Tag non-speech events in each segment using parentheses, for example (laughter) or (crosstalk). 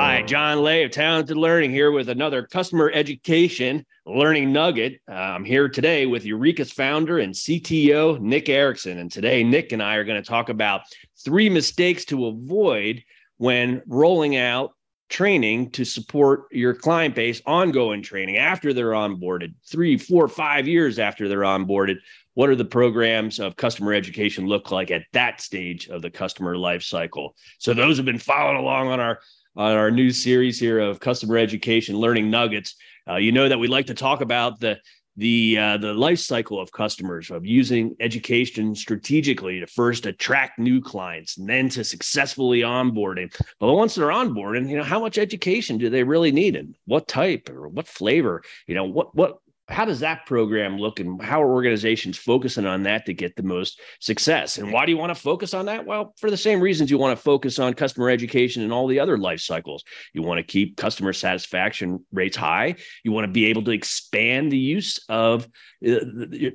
Hi, John Leh of Talented Learning here with another customer education learning nugget. Uh, I'm here today with Eurekos founder and CTO, Nick Erickson. And today, Nick and I are going to talk about three mistakes to avoid when rolling out training to support your client base, ongoing training after they're onboarded, three, four, five years after they're onboarded. What are the programs of customer education look like at that stage of the customer life cycle? So those have been following along on our on our new series here of customer education learning nuggets. Uh, you know that we like to talk about the the uh, the life cycle of customers of using education strategically to first attract new clients and then to successfully onboarding. But once they're onboarding, you know, how much education do they really need and what type or what flavor? You know, what what how does that program look and how are organizations focusing on that to get the most success? And why do you want to focus on that? Well for the same reasons you want to focus on customer education and all the other life cycles. You want to keep customer satisfaction rates high. You want to be able to expand the use of uh,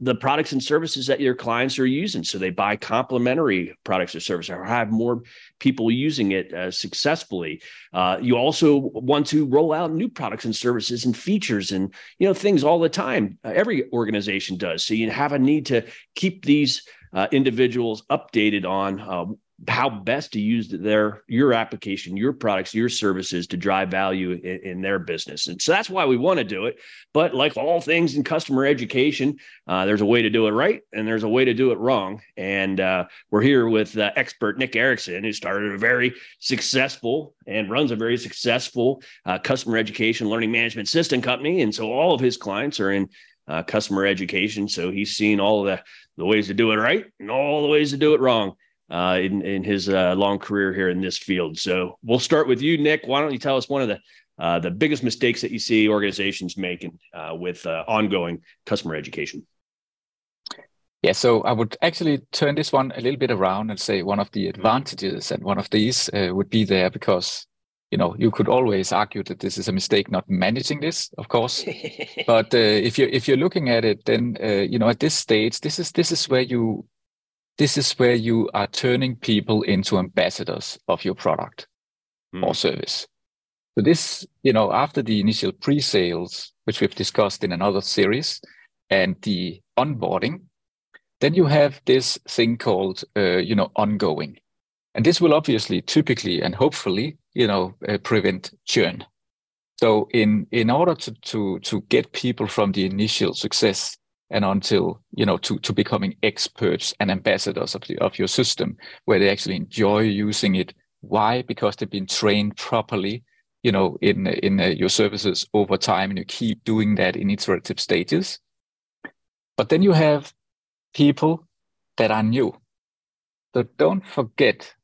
the, products and services that your clients are using. So they buy complementary products or services or have more people using it uh, successfully. Uh, you also want to roll out new products and services and features and you know things all the time time. Uh, every organization does. So you have a need to keep these uh, individuals updated on uh, how best to use their your application your products your services to drive value in, in, their business. And so that's why we want to do it. But like all things in customer education uh, there's a way to do it right and there's a way to do it wrong. And uh, we're here with uh, expert nick erickson who started a very successful and runs a very successful uh, customer education learning management system company. And so all of his clients are in uh, customer education. So he's seen all the the ways to do it right and all the ways to do it wrong uh, in in his uh, long career here in this field. So we'll start with you, Nick. Why don't you tell us one of the uh, the biggest mistakes that you see organizations making uh, with uh, ongoing customer education? Yeah, so I would actually turn this one a little bit around and say one of the advantages and one of these uh, would be there because you know you could always argue that this is a mistake not managing this, of course. (laughs) but if you if you're looking at it, then you know at this stage, this is this is where you this is where you are turning people into ambassadors of your product mm. or service. So this, you know, after the initial pre-sales, which we've discussed in another series, and the onboarding, then you have this thing called, uh, you know, ongoing, and this will obviously, typically, and hopefully, you know, uh, prevent churn. So in in order to to to get people from the initial success and until you know to to becoming experts and ambassadors of the of your system where they actually enjoy using it. Why? Because they've been trained properly you know in in uh, your services over time and you keep doing that in iterative stages. But then you have people that are new. So don't forget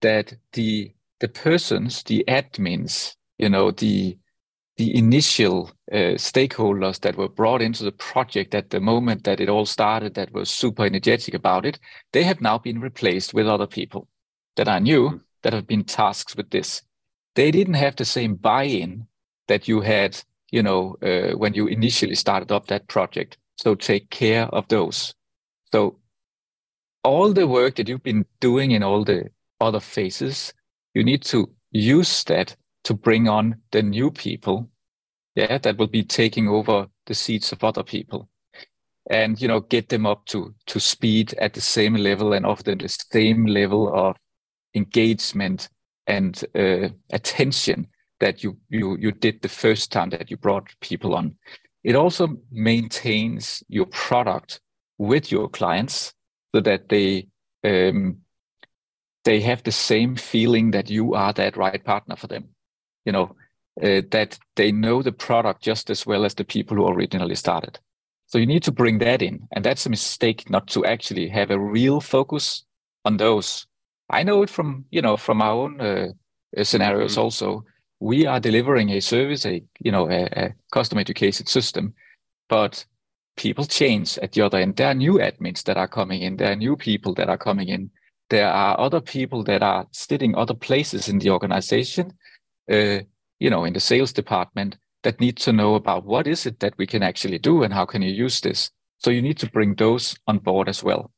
that the the persons the admins you know the the initial uh, stakeholders that were brought into the project at the moment that it all started that was super energetic about it they have now been replaced with other people that are new mm-hmm. that have been tasked with this. They didn't have the same buy-in that you had you know uh, when you initially started up that project. So take care of those. So all the work that you've been doing in all the other phases you need to use that to bring on the new people yeah that will be taking over the seats of other people. And you know get them up to to speed at the same level and often the same level of engagement and uh, attention that you you you did the first time that you brought people on. It also maintains your product with your clients so that they um, they have the same feeling that you are that right partner for them you know, uh, that they know the product just as well as the people who originally started. So you need to bring that in. And that's a mistake not to actually have a real focus on those. I know it from, you know, from our own uh, scenarios mm-hmm. also. We are delivering a service, a, you know, a, a customer education system, but people change at the other end. There are new admins that are coming in. There are new people that are coming in. There are other people that are sitting other places in the organization uh, you know, in the sales department that need to know about what is it that we can actually do and how can you use this. So you need to bring those on board as well.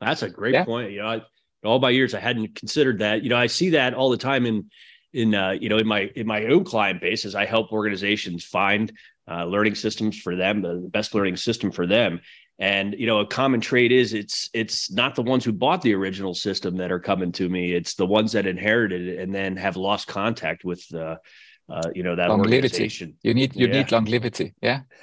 That's a great yeah. point. You know, all my years, I hadn't considered that. You know, I see that all the time in in uh, you know in my in my own client base as I help organizations find uh, learning systems for them, the best learning system for them. And you know, a common trait is it's it's not the ones who bought the original system that are coming to me. It's the ones that inherited it and then have lost contact with uh, uh, you know that longevity. organization. You need you yeah. need longevity. Yeah. (laughs)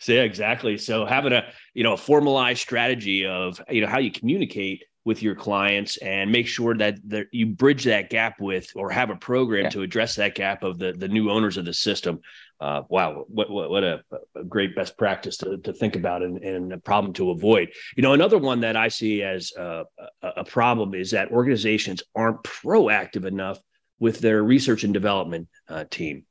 so yeah, exactly. So having a you know a formalized strategy of you know how you communicate with your clients and make sure that, that you bridge that gap with or have a program yeah. to address that gap of the the new owners of the system. Uh, wow, what what, what a, a, great best practice to, to think about and, and a problem to avoid. You know, another one that I see as a, a problem is that organizations aren't proactive enough with their research and development uh, team.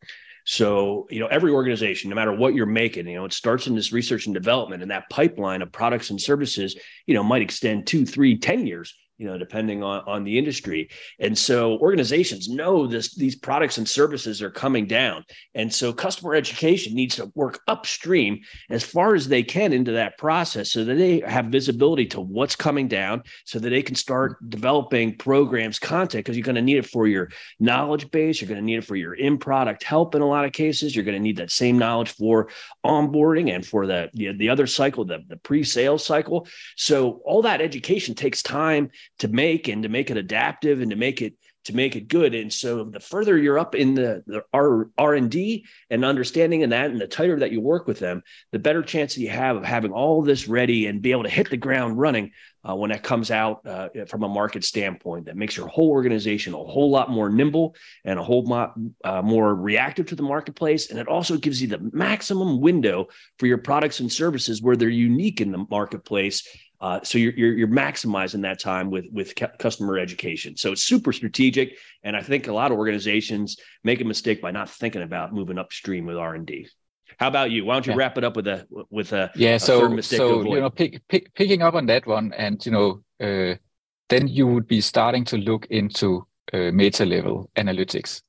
So, you know, every organization, no matter what you're making, you know, it starts in this research and development, and that pipeline of products and services, you know, might extend two, three, ten years you know, depending on, on the industry. And so organizations know this, these products and services are coming down. And so customer education needs to work upstream as far as they can into that process so that they have visibility to what's coming down so that they can start developing programs, content, because you're going to need it for your knowledge base. You're going to need it for your in product help in a lot of cases. You're going to need that same knowledge for onboarding and for the, the, the other cycle, the, the pre sales cycle. So all that education takes time to make and to make it adaptive and to make it to make it good. And so the further you're up in the, the R R and and understanding in that, and the tighter that you work with them, the better chance that you have of having all this ready and be able to hit the ground running uh, when that comes out uh, from a market standpoint. That makes your whole organization a whole lot more nimble and a whole lot uh, more reactive to the marketplace. And it also gives you the maximum window for your products and services where they're unique in the marketplace uh, so you're, you're, you're maximizing that time with with customer education. So it's super strategic, and I think a lot of organizations make a mistake by not thinking about moving upstream with R and D. How about you? Why don't you yeah. wrap it up with a with a yeah? A so so you know, pick, pick, picking up on that one, and you know, uh, then you would be starting to look into uh, meta level analytics,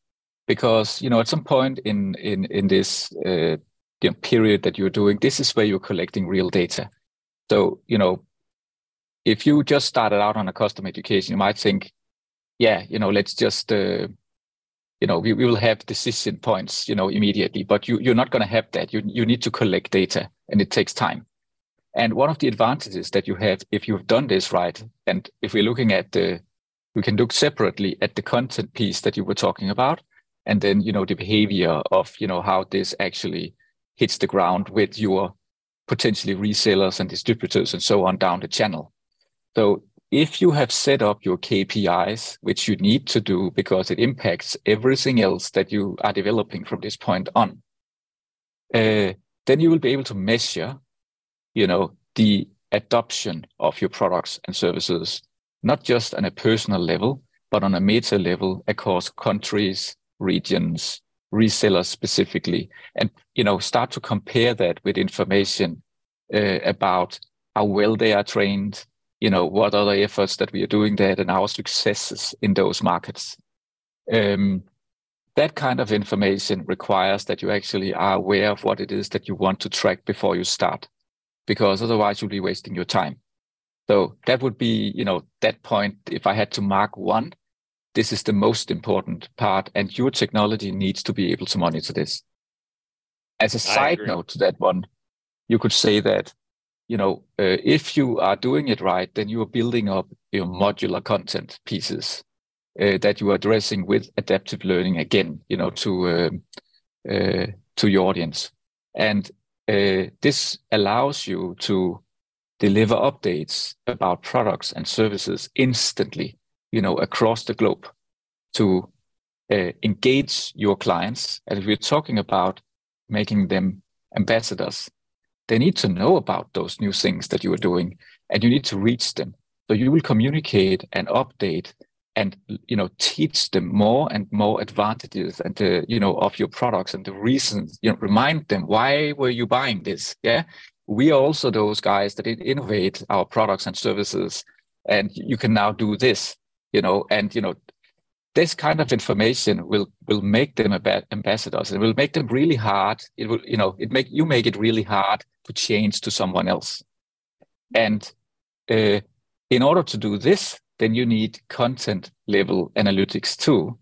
because you know at some point in in in this uh, you know, period that you're doing, this is where you're collecting real data. So you know, if you just started out on a custom education, you might think, yeah, you know, let's just, uh, you know, we, we will have decision points, you know, immediately, but you, you're not going to have that. You, you need to collect data and it takes time. And one of the advantages that you have if you've done this right, and if we're looking at the, we can look separately at the content piece that you were talking about, and then, you know, the behavior of, you know, how this actually hits the ground with your potentially resellers and distributors and so on down the channel. So if you have set up your KPIs, which you need to do because it impacts everything else that you are developing from this point on, uh, then you will be able to measure, you know, the adoption of your products and services, not just on a personal level, but on a meta level across countries, regions, resellers specifically, and you know, start to compare that with information uh, about how well they are trained, you know, what are the efforts that we are doing there and our successes in those markets. Um, that kind of information requires that you actually are aware of what it is that you want to track before you start, because otherwise you'll be wasting your time. So that would be, you know, that point. If I had to mark one, this is the most important part, and your technology needs to be able to monitor this. As a side note to that one, you could say that you know, uh, if you are doing it right, then you are building up your modular content pieces uh, that you are addressing with adaptive learning again, you know, to um, uh, to your audience, and uh, this allows you to deliver updates about products and services instantly, you know, across the globe to uh, engage your clients. And we're talking about making them ambassadors they need to know about those new things that you are doing and you need to reach them. So you will communicate and update and you know teach them more and more advantages and the you know of your products and the reasons you know remind them why were you buying this? Yeah? We are also those guys that innovate our products and services and you can now do this you know? And you know this kind of information will will make them ambassadors. It will make them really hard. It will you know it make you make it really hard to change to someone else. And uh, in order to do this then you need content level analytics too.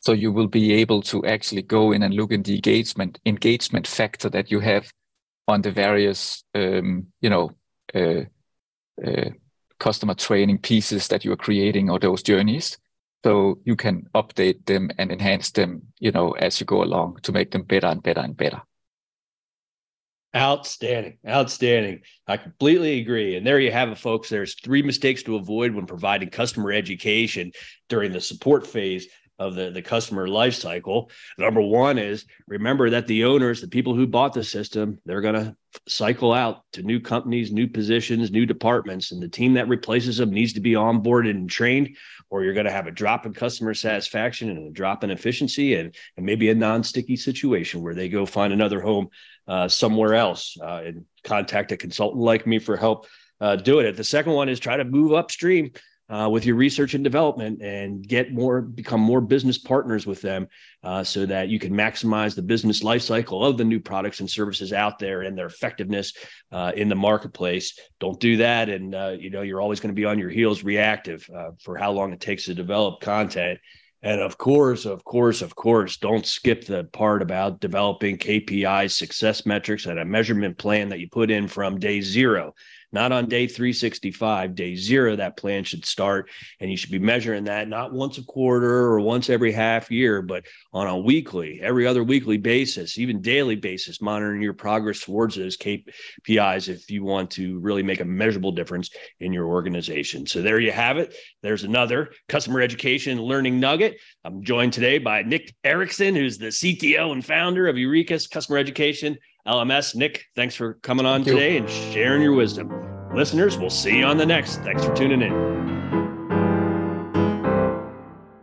So you will be able to actually go in and look in the engagement engagement factor that you have on the various um, you know uh, uh, customer training pieces that you are creating or those journeys so you can update them and enhance them you know as you go along to make them better and better and better Outstanding. Outstanding. I completely agree. And there you have it, folks. There's three mistakes to avoid when providing customer education during the support phase of the, the customer life cycle. Number one is remember that the owners, the people who bought the system, they're going to cycle out to new companies, new positions, new departments, and the team that replaces them needs to be onboarded and trained, or you're going to have a drop in customer satisfaction and a drop in efficiency and, and maybe a non-sticky situation where they go find another home uh, somewhere else uh, and contact a consultant like me for help uh, doing it. The second one is try to move upstream uh, with your research and development and get more become more business partners with them uh, so that you can maximize the business life cycle of the new products and services out there and their effectiveness uh, in the marketplace. Don't do that and uh, you know you're always going to be on your heels reactive uh, for how long it takes to develop content. And of course, of course, of course, don't skip the part about developing KPIs, success metrics, and a measurement plan that you put in from day zero not on day 365, day zero, that plan should start. And you should be measuring that not once a quarter or once every half year, but on a weekly, every other weekly basis, even daily basis, monitoring your progress towards those KPIs if you want to really make a measurable difference in your organization. So there you have it. There's another customer education learning nugget. I'm joined today by Nick Erickson, who's the CTO and founder of Eurekos Customer Education LMS. Nick, thanks for coming on Thank today you. and sharing your wisdom. Listeners, we'll see you on the next. Thanks for tuning in.